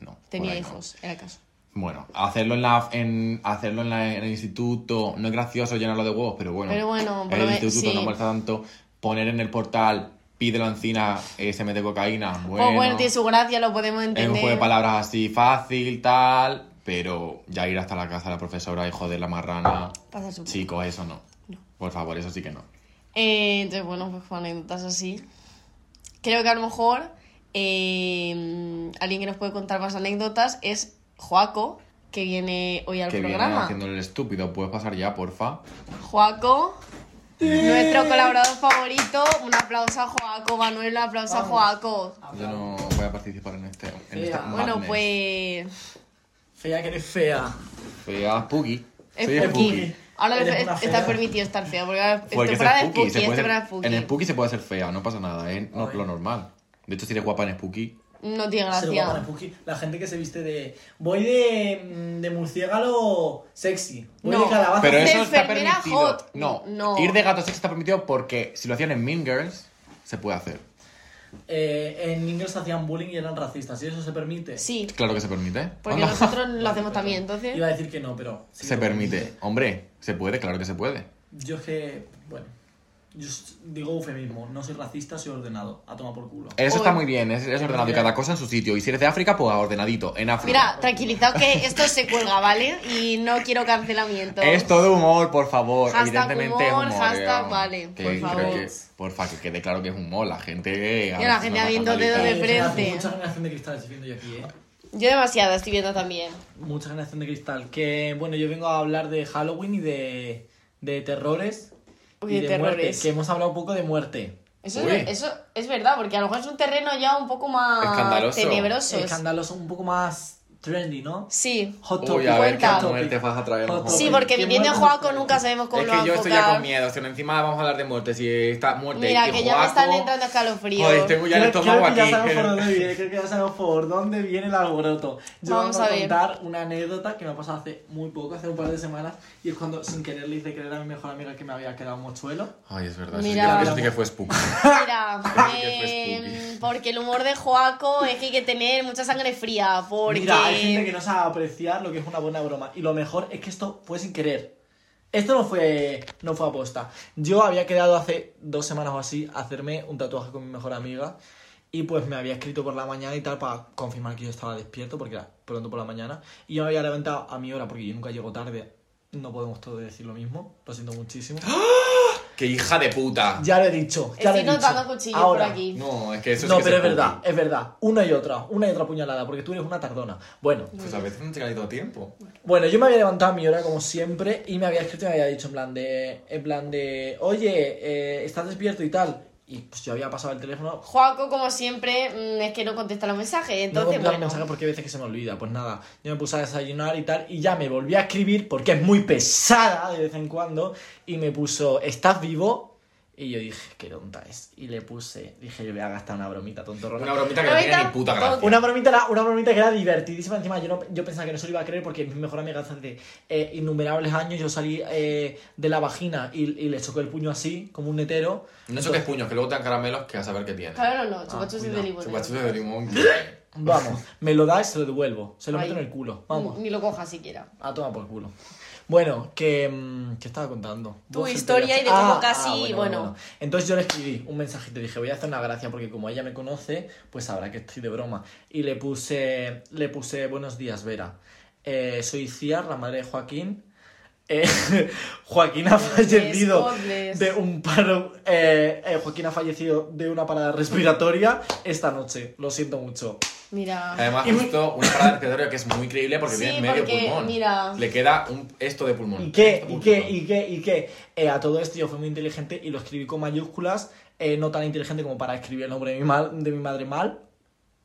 no. Tenía no. hijos, era el caso. Bueno, hacerlo en la en hacerlo en, la- en el instituto no es gracioso llenarlo de huevos, pero bueno. Pero bueno, en el instituto sí. no tanto. Poner en el portal, pide la encina, eh, se mete cocaína. Bueno, pues bueno, tiene su gracia, lo podemos es entender. un juego de palabras así fácil, tal. Pero ya ir hasta la casa de la profesora y joder la marrana. Pasa su- Chicos, eso no. Por favor, eso sí que no. Eh, entonces, bueno, pues con anécdotas así. Creo que a lo mejor eh, alguien que nos puede contar más anécdotas es Joaco, que viene hoy al que viene programa. haciendo el estúpido. ¿Puedes pasar ya, porfa? Joaco, nuestro colaborador favorito. Un aplauso a Joaco, Manuel, un aplauso a Joaco. Yo no voy a participar en este. En este. Bueno, madness. pues. Fea que eres fea. Fea. Es Soy Spooky. Spooky. Ahora Eres le- una está fea. permitido estar fea, porque ahora es Porque es temporada de Spooky, Spooky, se es puede temporada de ser- Spooky. en Spooky se puede ser fea, no pasa nada, es no- Ay. lo normal. De hecho, si eres guapa en Spooky, No tiene Se lo gracia. Spooky. La gente que se viste de. Voy de. mm, de murciélago sexy. Voy No. de calabaza. Pero de eso está enfermera permitido. hot. No, No. ir de gato sexy está permitido porque si lo hacían en Mean Girls, se puede hacer. Eh, en Ingles hacían bullying y eran racistas. ¿Y eso se permite? Sí, Claro que se permite. porque Anda. nosotros lo hacemos también, entonces. Iba a decir que no, pero. sí Se permite. Hombre, se puede, claro que se puede. Yo es que. Yo digo eufemismo. No soy racista, soy ordenado. A tomar por culo. Eso está muy bien, es, es ordenado y cada cosa en su sitio. Y si eres de África, pues ordenadito, en África. Mira, tranquilizaos que esto se cuelga, ¿vale? Y no quiero cancelamiento. Es todo humor, por favor. Hashtag Evidentemente es humor, humor. hashtag eh, vale, que por favor. que- porfa, que quede claro que es humor. La gente. Y la gente habiendo dedo de Eh, frente. Mucha generación de cristal estoy viendo yo aquí, eh. Yo demasiado estoy viendo también. Mucha generación de cristal. Que bueno, yo vengo a hablar de Halloween y de, de terrores. Uy, y de muerte. Que hemos hablado un poco de muerte. Eso Uy. es, eso es verdad, porque a lo mejor es un terreno ya un poco más Escandaloso. tenebroso. Escandaloso, un poco más trendy, ¿no? Sí. Hot Uy, topic. a ver qué muerte vas a traer. Hot Sí, porque ¿Qué viniendo en Joaco nunca sabemos cómo Es lo va que a yo estoy ya con miedo. Si encima vamos a hablar de muerte, si está muerte Mira, y que ya me Joaco- están entrando escalofríos. Joder, tengo ya el estómago creo que aquí. ya sabemos por dónde viene, creo que ya sabemos por dónde viene el alboroto. Yo Vamos a ver. contar una anécdota que me ha pasado hace muy poco, hace un par de semanas, y es cuando sin querer le hice creer a mi mejor amiga que me había quedado mochuelo. Ay, es verdad. Mira. Eso, sí que, eso sí que fue spooky. Mira, *laughs* eh, porque el humor de Joaco es que hay que tener mucha sangre fría. Porque. Mira, gente que no sabe apreciar lo que es una buena broma. Y lo mejor es que esto fue sin querer. Esto no fue, no fue aposta. Yo había quedado hace dos semanas o así a hacerme un tatuaje con mi mejor amiga. Y pues me había escrito por la mañana y tal para confirmar que yo estaba despierto porque era pronto por la mañana. Y yo me había levantado a mi hora porque yo nunca llego tarde. No podemos todos decir lo mismo. Lo siento muchísimo. ¡Qué hija de puta! Ya lo he dicho. Ya Estoy lo he dicho. notando cuchillos Ahora. por aquí. No, es que eso sí No, que pero es verdad, es verdad. Una y otra, una y otra puñalada, porque tú eres una tardona. Bueno, Pues a veces no te ha ido tiempo. Bueno, yo me había levantado a mi hora como siempre y me había escrito y me había dicho en plan de, en plan de, oye, eh, ¿estás despierto y tal? Y pues yo había pasado el teléfono. Joaco, como siempre, mm, es que no contesta los mensajes. No Entonces, bueno. mensaje porque hay veces que se me olvida. Pues nada, yo me puse a desayunar y tal. Y ya me volví a escribir porque es muy pesada de vez en cuando. Y me puso, ¿estás vivo? Y yo dije, qué tonta es. Y le puse, dije, yo voy a gastar una bromita, tontorrona. Una bromita que no tiene ni puta gracia. Una bromita, era- una bromita que era divertidísima. Encima, yo, no- yo pensaba que no se lo iba a creer porque mi mejor amiga hace eh, innumerables años yo salí eh, de la vagina y, y le chocó el puño así, como un netero. No choques puños, que luego te dan caramelos que a saber qué tiene. Claro, no, chupachos cuidado. de limón. Chupachuses de limón. Vamos, me lo da y se lo devuelvo. Se lo Ay. meto en el culo. Vamos, Ni lo cojas siquiera. a tomar por culo. Bueno, que. mm, ¿Qué estaba contando? Tu historia y de cómo casi, bueno. Entonces yo le escribí un mensajito. Dije, voy a hacer una gracia porque como ella me conoce, pues sabrá que estoy de broma. Y le puse, le puse buenos días, Vera. Eh, soy Ciar, la madre de Joaquín. Eh, *laughs* Joaquín ha fallecido de un paro. eh, eh, Joaquín ha fallecido de una parada respiratoria esta noche. Lo siento mucho. Mira. Además, justo una parada respiratoria que es muy creíble porque Sí, viene medio porque, pulmón. mira. Le queda un, esto de pulmón. ¿Y qué? ¿Y qué? ¿Y qué? ¿Y qué? Eh, a todo esto yo fui muy inteligente y lo escribí con mayúsculas, eh, no tan inteligente como para escribir el nombre de mi, mal, de mi madre mal,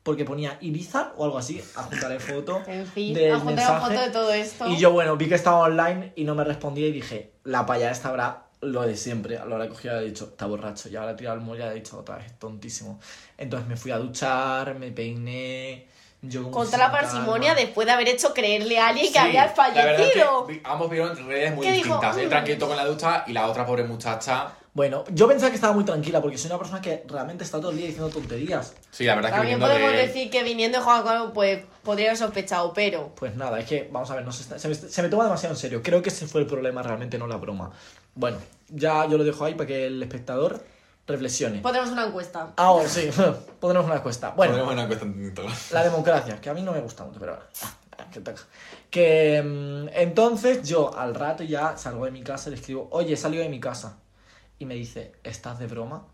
porque ponía Ibiza o algo así, adjuntaré foto *laughs* En fin, del mensaje. foto de todo esto. Y yo, bueno, vi que estaba online y no me respondía y dije, la paya esta habrá lo de siempre. Lo habrá cogido y habrá dicho, está borracho. Y ahora tirado el móvil y ha dicho otra vez, tontísimo. Entonces me fui a duchar, me peiné. Yo con Con toda la parsimonia calma. después de haber hecho creerle a alguien Sí, que la verdad es que fallecido. ambos vieron redes muy ¿Qué dijo? distintas. Él Mm. tranquilo con la ducha y la otra pobre muchacha. Bueno, yo pensaba que estaba muy tranquila porque soy una persona que realmente está todo el día diciendo tonterías. Sí, la verdad es que También viniendo podemos de... decir que viniendo de Juan pues podría haber sospechado, pero. Pues nada, es que, vamos a ver, no se, está- se, me, se me toma demasiado en serio. Creo que ese fue el problema, realmente no la broma. Bueno, ya yo lo dejo ahí para que el espectador reflexione. Pondremos una encuesta. Ahora sí, *laughs* pondremos una encuesta. Bueno, Pondremos una encuesta en Instagram. la democracia, que a mí no me gusta mucho, pero bueno. ah, Que, toca. que mm, entonces yo al rato ya salgo de mi casa y le escribo, oye, he salido de mi casa. Y me dice, ¿estás de broma?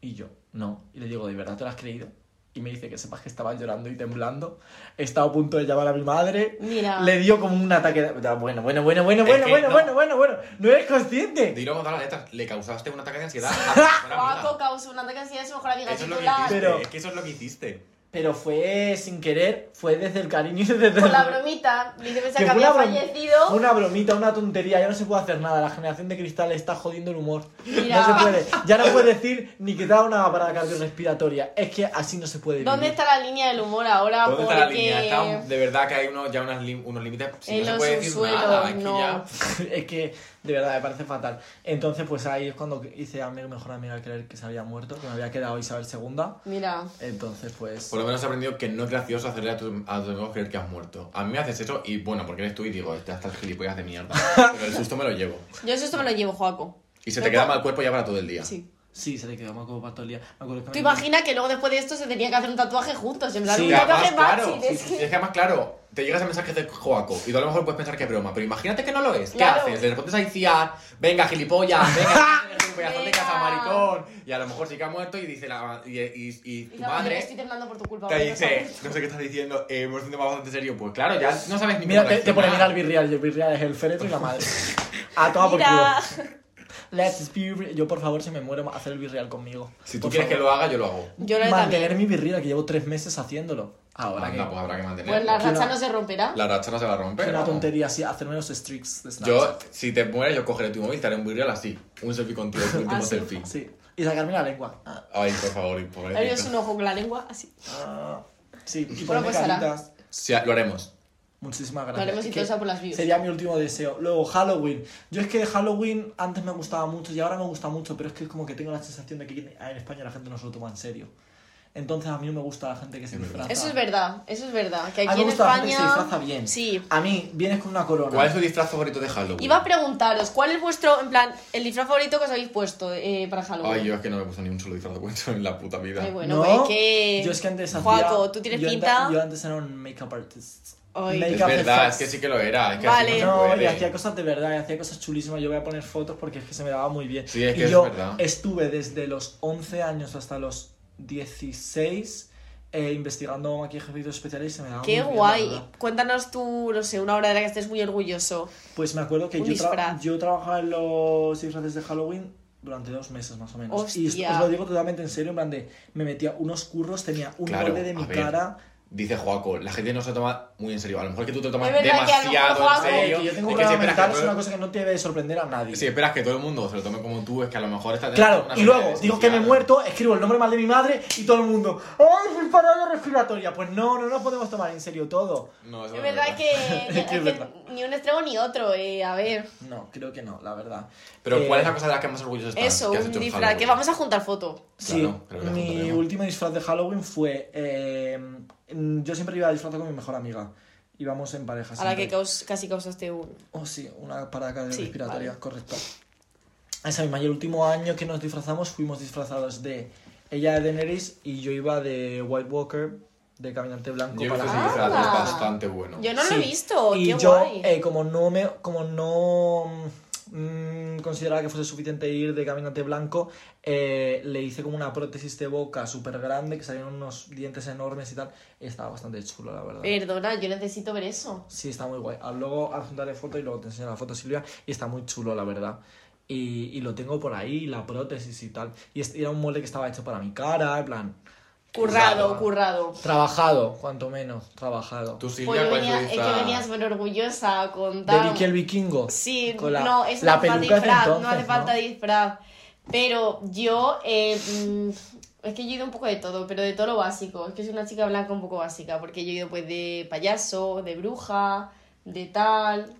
Y yo, no. Y le digo, ¿de verdad te lo has creído? Y me dice que sepas que estaba llorando y temblando. He estado a punto de llamar a mi madre. Mira. Le dio como un ataque de... Bueno, bueno, bueno, bueno, Es bueno, bueno, no. bueno, bueno, bueno. ¿No eres consciente? Dilo con todas las letras. Le causaste un ataque de ansiedad a tu mejor amiga. Juaco causó un ataque de ansiedad a su mejor amiga Eso es lo que hiciste. Pero- Es que eso es lo que hiciste. Pero fue sin querer, fue desde el cariño y desde... Con la bromita. Dice que, había una brom- fallecido. fue Una bromita, una tontería, ya no se puede hacer nada. La generación de cristal está jodiendo el humor. Mira. No se puede. Ya no puedes decir ni que te da una parada cardiorrespiratoria. Es que así no se puede vivir. ¿Dónde está la línea del humor ahora? ¿Dónde está la Porque línea? Está- de verdad que hay uno, ya unos, unos límites. Si En no se puede decir nada. Es que ya... *laughs* es que de verdad me parece fatal. Entonces, pues ahí es cuando hice a mi mejor amiga creer que se había muerto, que me había quedado Isabel II. Mira. Entonces, pues. Por lo menos he aprendido que no es gracioso hacerle a tus, a tus amigos creer que has muerto. A mí me haces eso y bueno, porque eres tú y digo, este hasta el gilipollas de mierda. *laughs* Pero el susto me lo llevo. Yo eso esto me lo llevo, Joaco. Y se te queda mal cuerpo ya para todo el día. Sí. Sí, se le quedó, todo el día. Me acuerdo que Tú me- imaginas que luego después de esto se tenía que hacer un tatuaje juntos. En plan, Sí, un tatuaje claro, máximo. Es es que... que además, claro, te llegas a mensaje de Joaco y tú a lo mejor puedes pensar que es broma, pero imagínate que no lo es. ¿Qué Claro. haces? Le respondes a Iciar, venga, gilipollas, venga, pedazo *laughs* de Venga. casa, maricón. Y a lo mejor sí que ha muerto y dice la, y, y, y Y tu no, yo madre Estoy temblando por tu culpa. te dice, no sabes. no sé qué estás diciendo, eh, hemos un bastante serio. Pues claro, ya no sabes ni Mira, cómo te, te pone mira reaccionar. el birreal y el birreal es el féretro y la madre. *laughs* A toma por Mira. culo. Let's be Yo, por favor, si me muero, hacer el birreal conmigo. Si tú Por quieres que favor. lo haga, yo lo hago. Yo lo Mantener también. mi birreal, que llevo tres meses haciéndolo. Ahora Anda, que... pues habrá que mantener. Pues la Que racha no- no se romperá. La racha no se va a romper. Es una tontería así, hacerme los streaks de Yo, Snapchat. si te mueres, yo cogeré tu móvil, te haré un virreal así. Un selfie contigo, tu *laughs* último Ah, sí. selfie. Sí. Y sacarme la lengua. Ah, Ay, por favor, y pobrecito. abres un ojo con la lengua, así. ah. Sí, y Bueno, ponerme pues caritas. Sí, lo haremos. Muchísimas Lo gracias. haremos Es sea por las views. Sería mi último deseo. Luego, Halloween. Yo es que Halloween antes me gustaba mucho y ahora me gusta mucho, pero es que es como que tengo la sensación de que en España la gente no se lo toma en serio. Entonces a mí no me gusta la gente que se Es disfraza. Eso es verdad, eso es verdad. Que A mí aquí me en gusta la gente que España. se disfraza bien. Sí. A mí, vienes con una corona. ¿Cuál es tu disfraz favorito de Halloween? Iba a preguntaros, ¿cuál es vuestro, en plan, el disfraz favorito que os habéis puesto eh, para Halloween? Ay, yo es que no me he puesto ni un solo disfraz de cuento en la puta vida. Ay, bueno, no, que... yo es que antes hacía... Juaco, tú tienes yo pinta... Antes, yo antes era un make-up artist. Ay. Es verdad, es que sí que lo era. Es que Vale. así no, y hacía cosas de verdad, y hacía cosas chulísimas. Yo voy a poner fotos porque es que se me daba muy bien. Sí, es y que es yo verdad. estuve desde los 11 años hasta los 16 eh, investigando maquillaje de efectos especiales y se me daba Qué muy bien, la guay. Cuéntanos tú, no sé, una obra de la que estés muy orgulloso. Pues me acuerdo que yo, tra- yo trabajaba en los disfraces de Halloween durante dos meses más o menos. Y os- lo digo totalmente en serio, en plan de, me metía unos curros, tenía un Claro, molde de mi a ver. Dice Joaco, la gente no se lo toma muy en serio. A lo mejor que tú te lo tomas verdad que demasiado Joaco- en Eh, serio. que yo tengo que si mental, que es una cosa que no te debe sorprender a nadie. Si esperas que todo el mundo se lo tome como tú, es que a lo mejor está Claro, una y luego digo que me he muerto, escribo el nombre mal de mi madre y todo el mundo, ¡ay, soy parada respiratoria! Pues no, no nos podemos tomar en serio todo. No, eso Es verdad que, *laughs* Es que es es que verdad. ni un extremo ni otro, eh, a ver. No, creo que no, la verdad. Pero Eh, ¿cuál es la cosa de la que más orgulloso estás? Eso, que has un disfraz, que vamos a juntar foto. Sí, Claro, creo que la mi último disfraz de Halloween fue. eh, yo siempre iba a disfrazar con mi mejor amiga. Íbamos en pareja. A la que siempre. caus- casi causaste un... Oh, sí, una parada Sí, respiratoria, vale. correcto. Esa misma, y el último año que nos disfrazamos fuimos disfrazados de ella de Daenerys y yo iba de White Walker, de Caminante Blanco. Yo para Ah. disfraz, es bastante bueno. Yo no lo Sí. he visto, Y qué yo, guay. eh, como no me, como no mm, consideraba que fuese suficiente ir de caminante blanco, eh, le hice como una prótesis de boca súper grande, que salían unos dientes enormes y tal. Y estaba bastante chulo, la verdad. Perdona, yo necesito ver eso. Sí, está muy guay. Ah, Luego adjuntaré foto y luego te enseño la foto, Silvia. Y está muy chulo, la verdad. Y, y lo tengo por ahí, la prótesis y tal. Y es- y era un molde que estaba hecho para mi cara, en plan. Currado, currado. Trabajado, cuanto menos, trabajado. Tú, Pues Silvia, yo ¿cuál es tu venía, es que venías súper orgullosa a De contar. Vicky el Vikingo. Sí, Con la- no, eso la no hace falta peluca de disfraz, entonces, no hace ¿no? falta disfraz. Pero yo, eh, mm, es que yo he ido un poco de todo, pero de todo lo básico. Es que soy una chica blanca un poco básica, porque yo he ido pues de payaso, de bruja, de tal.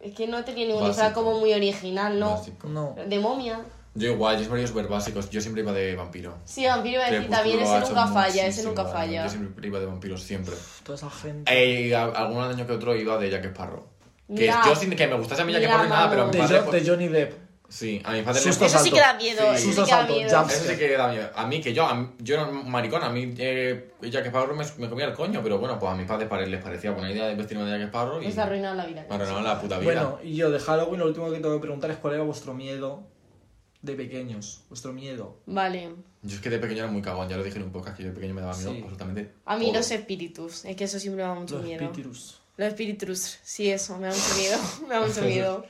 Es que no he tenido ningún disfraz como muy original, ¿no? Básico. No. De momia. Yo igual, yo siempre súper básicos. Yo siempre iba de vampiro. Sí, vampiro iba decir también, ese nunca falla, ese nunca falla. Yo siempre iba de vampiros, siempre. Toda esa gente. Eh, y a- algún año que otro iba de Jack Sparrow. Que Mira. yo sin que me gustase a mí Jack Mira, Sparrow ni nada, pero a mi De, padre... Jo- pues- de Johnny Depp. Sí, a mi padre Susto le... Eso sí que da miedo, Sí. eso sí Susto que da miedo. jump Ese sí que da miedo. A mí, que yo, a mí- yo era un maricón, a mí eh, Jack Sparrow me, me comía el coño, pero bueno, pues a mis padres pare- les parecía buena idea de vestirme de Jack Sparrow y Les ha arruinado la vida. me arruinaron la puta vida. Bueno, y yo de Halloween lo último que tengo que preguntar es cuál era vuestro miedo de pequeños. Vuestro miedo. Vale. Yo es que de pequeño era muy cagón, ya lo dije en un podcast que yo de pequeño me daba miedo Sí. absolutamente. A mí todo. los espíritus, es que eso siempre me da mucho Los miedo. Pitirus. Los espíritus, sí, eso, me da mucho miedo. *laughs* Me da mucho miedo.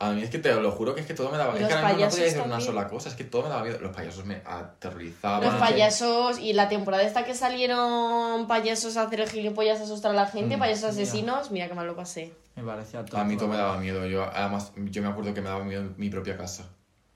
A mí es que te lo juro que es que todo me daba Es que los ahora mismo no podía payasos decir una también. sola cosa, es que todo me daba miedo. Los payasos me aterrorizaban. Los sí. payasos y la temporada esta que salieron payasos a hacer el gilipollas a asustar a la gente, Mm, payasos mira. asesinos, mira que mal lo pasé. Me parecía todo. A mí todo me daba miedo. Yo, además, yo me acuerdo que me daba miedo mi propia casa.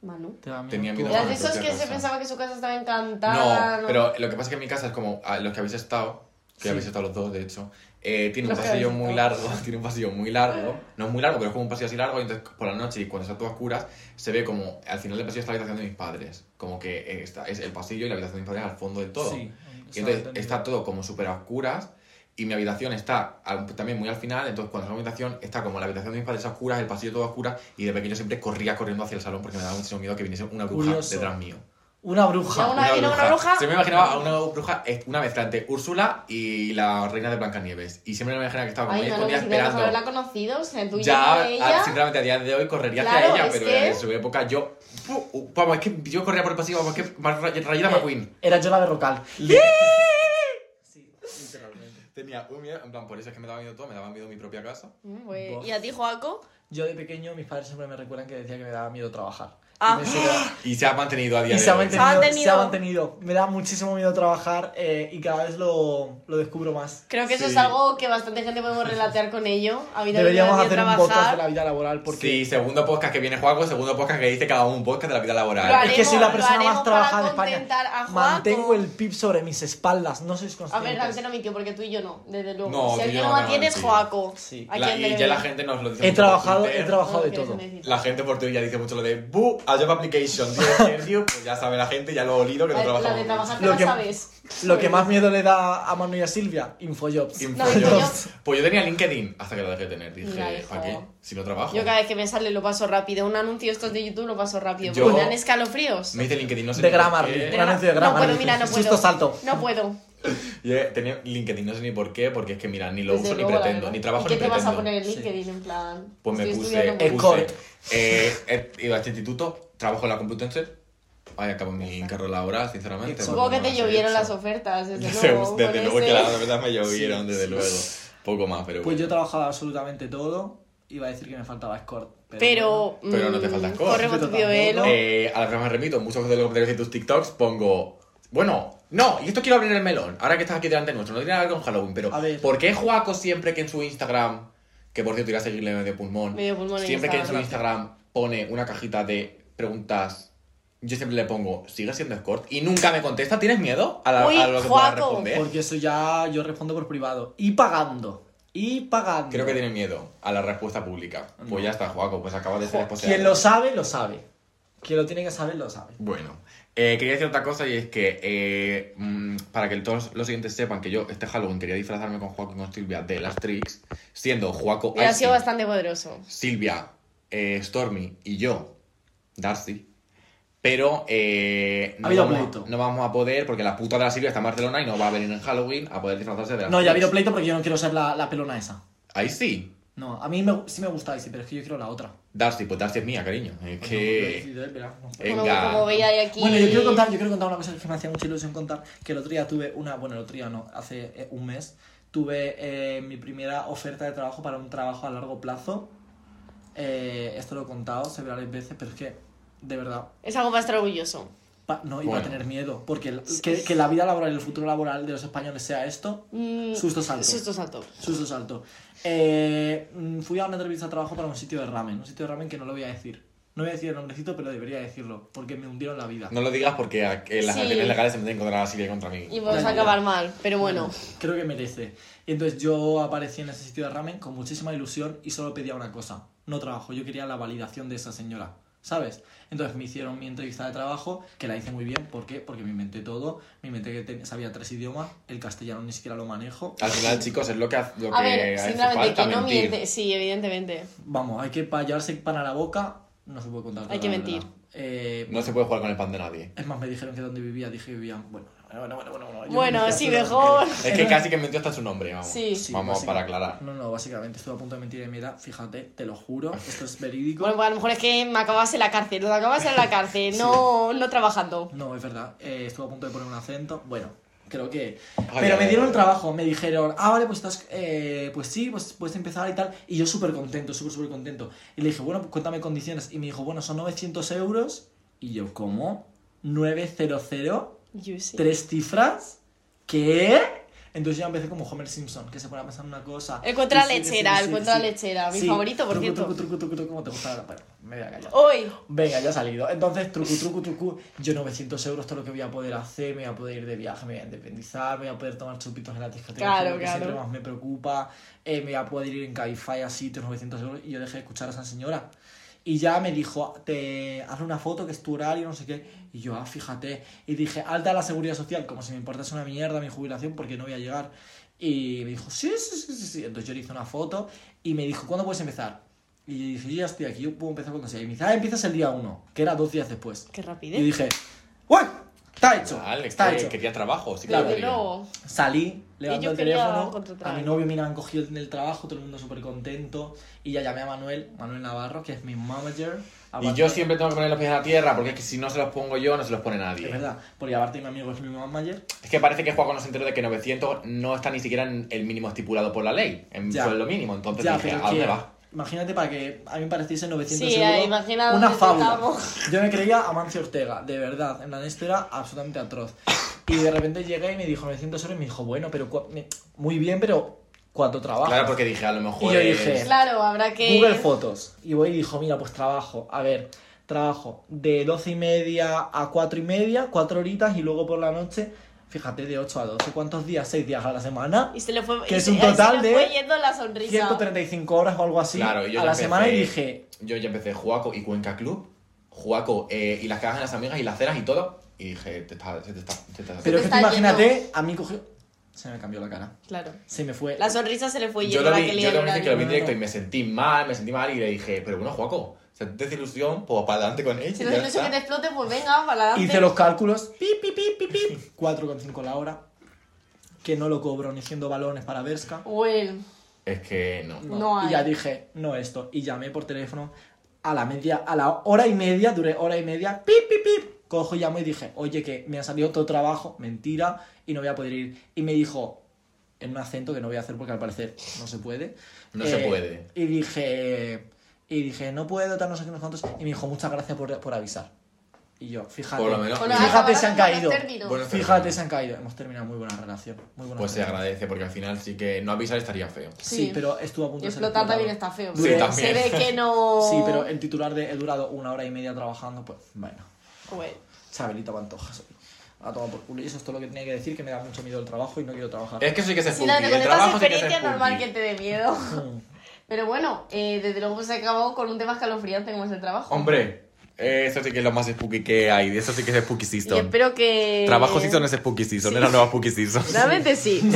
Manu. Te da miedo Tenía miedo. Eras de esos que se casa. pensaba que su casa estaba encantada. No, pero lo que pasa es que en mi casa es como a los que habéis estado, que Sí. habéis estado los dos, de hecho, eh, tiene un Los pasillo muy largo, *laughs* tiene un pasillo muy largo, no es muy largo, pero es como un pasillo así largo, y entonces por la noche y cuando está todo a oscuras, se ve como al final del pasillo está la habitación de mis padres, como que eh, está, es el pasillo y la habitación de mis padres al fondo del todo. Sí. Y entonces está todo como súper a oscuras y mi habitación está al- también muy al final, entonces cuando salgo a mi habitación está como la habitación de mis padres a oscuras, el pasillo todo a oscuras y de pequeño siempre corría corriendo hacia el salón porque me daba muchísimo miedo que viniese una bruja Curioso. detrás mío. Una bruja. Una- una bruja. Se me imaginaba a una bruja, una mezcla entre Úrsula y la reina de Blancanieves. Y siempre me imaginaba que estaba como Ay, ahí no, escondida esperando. haberla conocido, o sea, tú Ya, a- ella. sinceramente, a día de hoy correría Claro, hacia ella, es pero que- en su época yo. Vamos, es que yo corría por el pasillo, vamos, es que Rayita Eh, McQueen. Era yo la. Sí, literalmente. Tenía un miedo, en plan, por eso es que me daba miedo todo, me daba miedo mi propia casa. Mm, pues. ¿Y a ti, Joaco? Yo de pequeño, mis padres siempre me recuerdan que decía que me daba miedo trabajar. Ah. Y, se ha mantenido a día y de se ha hoy. mantenido, Se ha mantenido. se ha mantenido. Me da muchísimo miedo trabajar eh, y cada vez lo, lo descubro más. Creo que eso Sí. es algo que bastante gente podemos relatear con ello. A mí Deberíamos hacer miedo un podcast de trabajar. la vida laboral porque Sí, segundo podcast que viene Juaco, segundo podcast que dice cada uno un podcast de la vida laboral. Haré. es que soy la persona haremos más trabajada de España. a. Mantengo el pip sobre mis espaldas, no sois A conscientes. ver, Dante no mintió, porque tú y yo no, desde luego. No, si alguien no, mantiene es. Joaco. Sí. ¿A La- y ya la gente nos lo dice He trabajado, he trabajado de todo. La gente por Twitter ya dice mucho lo de Bu, a job application, tío, interview", pues ya sabe la gente, ya lo he olido que no La, la de trabajar Lo la que- sabes. Lo que más miedo le da a Manu y a Silvia, Infojobs. Infojobs. No, Pues yo tenía LinkedIn hasta que lo dejé de tener. Dije. ¿para qué? Si no trabajo. Yo cada vez que me sale lo paso rápido. Un anuncio estos de YouTube lo paso rápido. Yo- me dan escalofríos. Me hice LinkedIn, no sé De Grammarly. Un anuncio de no Grammarly. puedo, mira, no puedo. Susto salto. No puedo. *laughs* Yo tenía LinkedIn, no sé ni por qué, porque es que mira, ni lo Desde uso ni la pretendo, verdad. ni trabajo ¿Y qué ni te vas pretendo. a poner en Sí. LinkedIn? En plan. Pues me estoy puse, estudiando puse eh, eh, iba a este instituto, trabajo en la Complutense, ahí acabo mi carrera laboral, sinceramente. Supongo que te llovieron las ofertas, desde *laughs* Desde luego. con luego que ese- la verdad me llovieron, Sí, desde sí. luego. Poco más, pero Pues yo bueno. he trabajado absolutamente todo. iba a decir que me faltaba escort. Pero, Pero. Pero no te mm, faltan cosas. Corre con tu Tampoco. velo. Eh, a la que me remito, muchos de los comentarios de tus TikToks pongo. Bueno, no, y esto quiero abrir el melón. Ahora que estás aquí delante nuestro, no tiene nada que ver con Halloween, pero A ver. ¿por qué Juaco siempre que en su Instagram, que por cierto irá a seguirle medio pulmón, Medio pulmón en siempre que en su Instagram. Instagram pone una cajita de preguntas, yo siempre le pongo, ¿sigue siendo escort? Y nunca me contesta, ¿tienes miedo a, la- Uy, a lo que pueda Juaco. responder? Porque eso ya yo respondo por privado. Y pagando. Y pagando. Creo que tiene miedo a la respuesta pública. Pues ya está, Juaco, pues acaba de ser esposeado. Quien lo sabe, lo sabe. Quien lo tiene que saber, lo sabe. Bueno, eh, quería decir otra cosa y es que eh, mm, para que todos los siguientes sepan que yo este Halloween quería disfrazarme con Joaquín y con Silvia de las Tricks, siendo Joaco, Hubiera Icy, sido bastante poderoso. Silvia, eh, Stormy y yo, Darcy. Pero eh, Ha no, habido vamos, pleito. no vamos a poder porque la puta de la Silvia está en Barcelona y no va a venir en Halloween a poder disfrazarse de las No, ya ha habido pleito porque yo no quiero ser la, la pelona esa. Ahí sí. No, a mí me- sí me gusta Icy, pero es que yo quiero la otra. Darcy, pues Darcy es mía, cariño. Es Pues que... Venga. Bueno, como veía ahí aquí. Bueno, yo quiero contar, yo quiero contar una cosa que me hacía mucha ilusión contar, que el otro día tuve una, bueno, el otro día no, hace eh, un mes, tuve eh, mi primera oferta de trabajo para un trabajo a largo plazo. Eh, esto lo he contado, se ve varias veces, pero es que, de verdad, Es algo para estar orgulloso. Pa- no iba Bueno. a tener miedo, porque el- que, que la vida laboral y el futuro laboral de los españoles sea esto, Mm, Susto salto. Susto salto. susto salto. Eh, mm, fui a una entrevista de trabajo para un sitio de ramen, un sitio de ramen que no lo voy a decir. No voy a decir el nombrecito, pero debería decirlo, porque me hundieron la vida. No lo digas porque las Sí. acciones legales se meten contra la Silvia y contra mí. Y vamos a acabar mal. Pero bueno. Creo que merece. Y entonces yo aparecí en ese sitio de ramen con muchísima ilusión y solo pedía una cosa. No trabajo, yo quería la validación de esa señora. ¿Sabes? Entonces me hicieron mi entrevista de trabajo, que la hice muy bien. ¿Por qué? Porque me inventé todo. Me inventé que te- sabía tres idiomas. El castellano ni siquiera lo manejo. Al final, *laughs* chicos, es lo que, hace- lo A que ver, hace falta que no mentir. miente. Sí, evidentemente. Vamos, hay que para llevarse pan a la boca. No se puede contar. Hay que mentir. Eh, No se puede jugar con el pan de nadie. Es más, me dijeron que donde vivía, dije que vivía. Bueno, bueno, bueno, bueno. bueno, yo Bueno, a sí, mejor. Es que casi que metió hasta su nombre, vamos. Sí. Sí, vamos para aclarar. No, no, básicamente estuve a punto de mentir de mi edad. Fíjate, te lo juro. Esto es verídico. Bueno, pues a lo mejor es que me acabas en la cárcel. Lo acabas en la cárcel, *laughs* no, no trabajando. No, es verdad. Eh, estuve a punto de poner un acento. Bueno, creo que. Ay, Pero ay, me dieron ay. el trabajo. Me dijeron, ah, vale, pues estás. eh, pues sí, pues puedes empezar y tal. Y yo súper contento, súper, súper contento. Y le dije, bueno, pues cuéntame condiciones. Y me dijo, bueno, son 900 euros. Y yo, ¿cómo? ¿900? ¿Tres cifras? ¿Qué? Entonces ya empecé como Homer Simpson, que se pone a pensar una cosa. El la y sí, lechera, el sí, sí. la lechera, mi favorito, por truco, cierto. Truco, truco, truco, truco, ¿cómo te gusta? Bueno, me voy a callar. Hoy. Venga, ya ha salido. Entonces, truco, truco, truco. Yo 900 euros, todo lo que voy a poder hacer. Me voy a poder ir de viaje, me voy a independizar, me voy a poder tomar chupitos en la discoteca. Claro, que claro. siempre más me preocupa. eh, me voy a poder ir en Cabify a sitios, 900 euros. Y yo dejé de escuchar a esa señora. Y ya me dijo, te hazle una foto que es tu horario, no sé qué. Y yo, ah, fíjate. Y dije, alta a la seguridad social, como si me importase una mierda mi jubilación porque no voy a llegar. Y me dijo, sí, sí, sí, sí, sí. Entonces yo le hice una foto y me dijo, ¿cuándo puedes empezar? Y yo dije, yo ya estoy aquí, yo puedo empezar cuando sea. Y me dice, ah, empiezas el día 1, que era dos días después. Qué Y rapidez. dije, ¡Uy! Está hecho. Vale, está que hecho. quería trabajo, sí que Claro. Salí, levanté yo el teléfono, a mi novio me han cogido en el trabajo, todo el mundo súper contento. Y ya llamé a Manuel, Manuel Navarro, que es mi manager. Y yo siempre tengo que poner los pies a la tierra porque es que si no se los pongo yo, no se los pone Es nadie. verdad, porque aparte mi amigo es mi manager. Es que parece que Juaco no se enteró de que 900 no está ni siquiera en el mínimo estipulado por la ley, en Ya. sueldo mínimo. Entonces Ya, dije, ¿a dónde va? Imagínate para que a mí me pareciese 900 Sí, euros. una fábula. Yo me creía Amancio Ortega, de verdad. En la esto era absolutamente atroz. Y de repente llegué y me dijo 900 euros y me dijo, bueno, pero muy bien, pero ¿cuánto trabajo? Claro, porque dije, a lo mejor. Y yo es- dije, Claro, habrá que. Google Fotos. Y voy y dijo, mira, pues trabajo. A ver, trabajo de 12 y media a 4 y media, 4 horitas, y luego por la noche, fíjate, de 8 a 12. ¿Cuántos días? 6 días a la semana. Y se le fue. Que y es se- un ahí se total le de fue yendo la sonrisa. 135 horas o algo así Claro, yo a ya la empecé- semana y dije, Yo ya empecé Juaco y Cuenca Club, Juaco eh, y las cajas de las amigas y las cenas y todo. Y dije, te está, se te está, se te está- pero es que tú está imagínate, a mí cogió... Se me cambió la cara. Claro. Se me fue. La sonrisa se le fue Yo yendo lo la vi, yo lo vi que lo vi en No, directo no. y me sentí mal, me sentí mal y le dije, pero bueno, Juaco, si te hace ilusión, pues para adelante con ella. Si no tienes que te explote, pues venga, para adelante. Hice los cálculos. Pip, pip, pip, pip, pip. 4,5 la hora. Que no lo cobro ni siendo balones para Berska. Well, Es que no. No Y ya hay. dije, no esto. Y llamé por teléfono a la media, a la hora y media, duré hora y media, pip, pip, pip. Cojo y llamo y dije, oye, que me ha salido otro trabajo, mentira, y no voy a poder ir. Y me dijo, en un acento que no voy a hacer porque al parecer no se puede. Eh, No se puede. Y dije, y dije, no puedo, tal, no sé qué, no cuántos. Y me dijo, muchas gracias por, por avisar. Y yo, fíjate. Por lo menos. Fíjate, se han caído. Bueno, Fíjate, se han caído. Hemos terminado muy buena relación. Muy buena Pues se agradece, porque al final sí que no avisar estaría feo. Sí, Sí. pero estuvo a punto Y de ser explotar también está feo. Sí, porque también. Se ve que no. Sí, pero el titular de he durado una hora y media trabajando, pues bueno. Joder. Chabelita Pantoja soy. A tomar por culo. Y eso es todo lo que tenía que decir, que me da mucho miedo el trabajo y no quiero trabajar. Es que sí que es Sí, con el trabajo sí que es normal que te dé miedo. *laughs* Pero bueno, eh, desde luego se acabó con un tema escalofriante como es el trabajo. Hombre, eso sí que es lo más spooky que hay. Eso sí que es spooky Y season. espero que. Trabajo season es spooky season, es la nueva spooky season. Realmente sí. *laughs*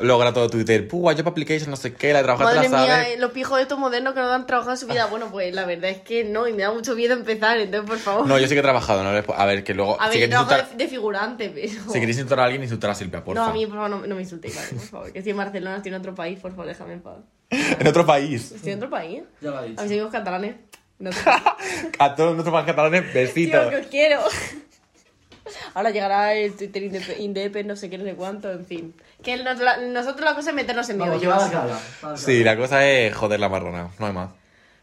Luego era todo Twitter. Puh, job application, no sé qué, la de trabajar Madre la mía, sabes. los pijos estos modernos que no han trabajado en su vida. Bueno, pues la verdad es que no, y me da mucho miedo empezar, entonces por favor. No, yo sí que he trabajado, ¿no? A ver, que luego. a si ver, yo queréis trabajo insultar, de, figurante, pero. si queréis insultar a alguien, insultar a Silvia, por no, a favor. mí, por favor, no, no me insultéis, vale, por favor. Que estoy en Barcelona, estoy en otro país, por favor, déjame en paz. *laughs* En otro país. Estoy en otro país. Ya lo ha A dicho. mis amigos catalanes. No te... *laughs* Tío, A todos nuestros fans catalanes, besitos. que os quiero. Ahora llegará el Twitter indep, indep, no sé qué, no sé cuánto, en fin. Que nos- la- nosotros la cosa es meternos en que meollos. que que Sí, la cosa es joder la marrona, no hay más.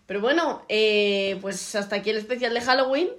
Pero bueno, eh, pues hasta aquí el especial de Halloween.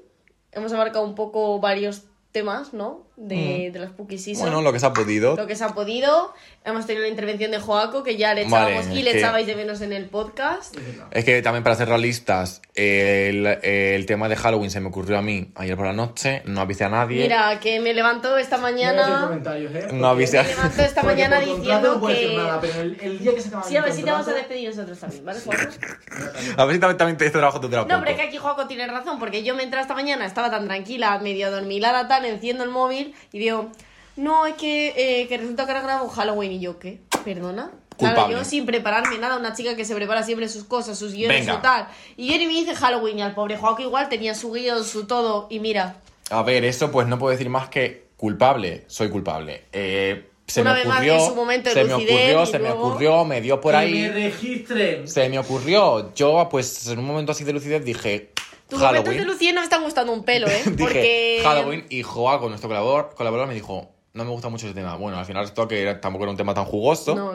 Hemos abarcado un poco varios temas, ¿no? De, de la Spooky Season. Bueno, lo que se ha podido. Lo que se ha podido. Hemos tenido la intervención de Joaco, que ya le Vale, echábamos y es le que- echabais de menos en el podcast. Es que también para ser realistas, el, el tema de Halloween se me ocurrió a mí ayer por la noche, no avisé a nadie. Mira, que me levantó esta No mañana. comentarios, ¿eh? No avise a- Me levantó esta Porque mañana diciendo no puedo decir que. nada, pero el, el día que se acaba Sí, a ver si te vamos a despedir nosotros también, ¿vale, Joaco? *laughs* A ver si también, también te este trabajo te dura No, pero es que aquí Joaco tiene razón, porque yo me entré esta mañana, estaba tan tranquila, medio dormilada, enciendo el móvil y digo, no, es que, eh, que resulta que ahora grabo Halloween y yo, ¿qué? ¿Perdona? Claro, Culpable. yo sin prepararme nada, una chica que se prepara siempre sus cosas, sus guiones, Venga. su tal. Y viene y me dice Halloween y al pobre Joaco igual tenía su guion, su todo, y mira, A ver, eso pues no puedo decir más que culpable, soy culpable. Eh, se Una me vez más, ocurrió, en su momento de se me ocurrió, se me ocurrió, me dio por Que ahí, me registren. se me ocurrió. Yo pues en un momento así de lucidez dije tus momentos Halloween. de lucidez no me están gustando un pelo, ¿eh? *laughs* dije Porque... Halloween y Joaco, nuestro colaborador, colaborador me dijo, no me gusta mucho ese tema. Bueno, al final esto que era- tampoco era un tema tan jugoso. No.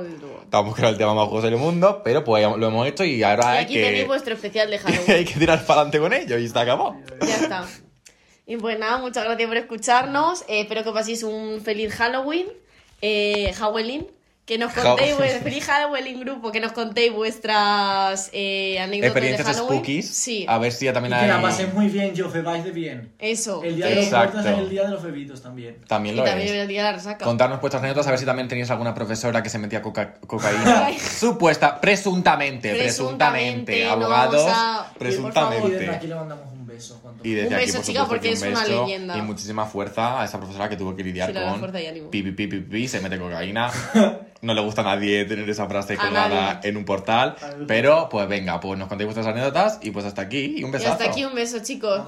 Tampoco era el tema más jugoso del mundo, pero pues lo hemos hecho y ahora Y hay aquí que, tenéis vuestro especial de *laughs* Halloween. hay que tirar para adelante con ello y se acabó. Ya está. Y pues nada, muchas gracias por escucharnos. Eh, espero que paséis un feliz Halloween. Eh, Halloween. Que nos contéis, *laughs* feliz Halloween grupo, que nos contéis vuestras eh, anécdotas Experiencias de Halloween. spookies. Sí, A ver si ya Y también que la paséis muy bien, yo vais de bien. eso. El día de los muertos es el día de los bebitos también. También y lo también es. el día de la resaca. Contarnos vuestras anécdotas, a ver si también teníais alguna profesora que se metía coca- cocaína. *laughs* Supuesta, presuntamente, presuntamente. Presuntamente, no Abogados, por Y desde presuntamente. aquí le mandamos un beso. cuando- Y desde Un aquí, beso, por chica, supuesto, porque que es un una beso leyenda. Y muchísima fuerza a esa profesora que tuvo que lidiar Sí, con fuerza y ánimo. pi, pi, pi, pi, pi, se mete cocaína. *laughs* No le gusta a nadie tener esa frase colgada en un portal. Pero, pues venga, pues nos contéis vuestras anécdotas y pues hasta aquí y un Y besazo. hasta aquí un beso, chicos.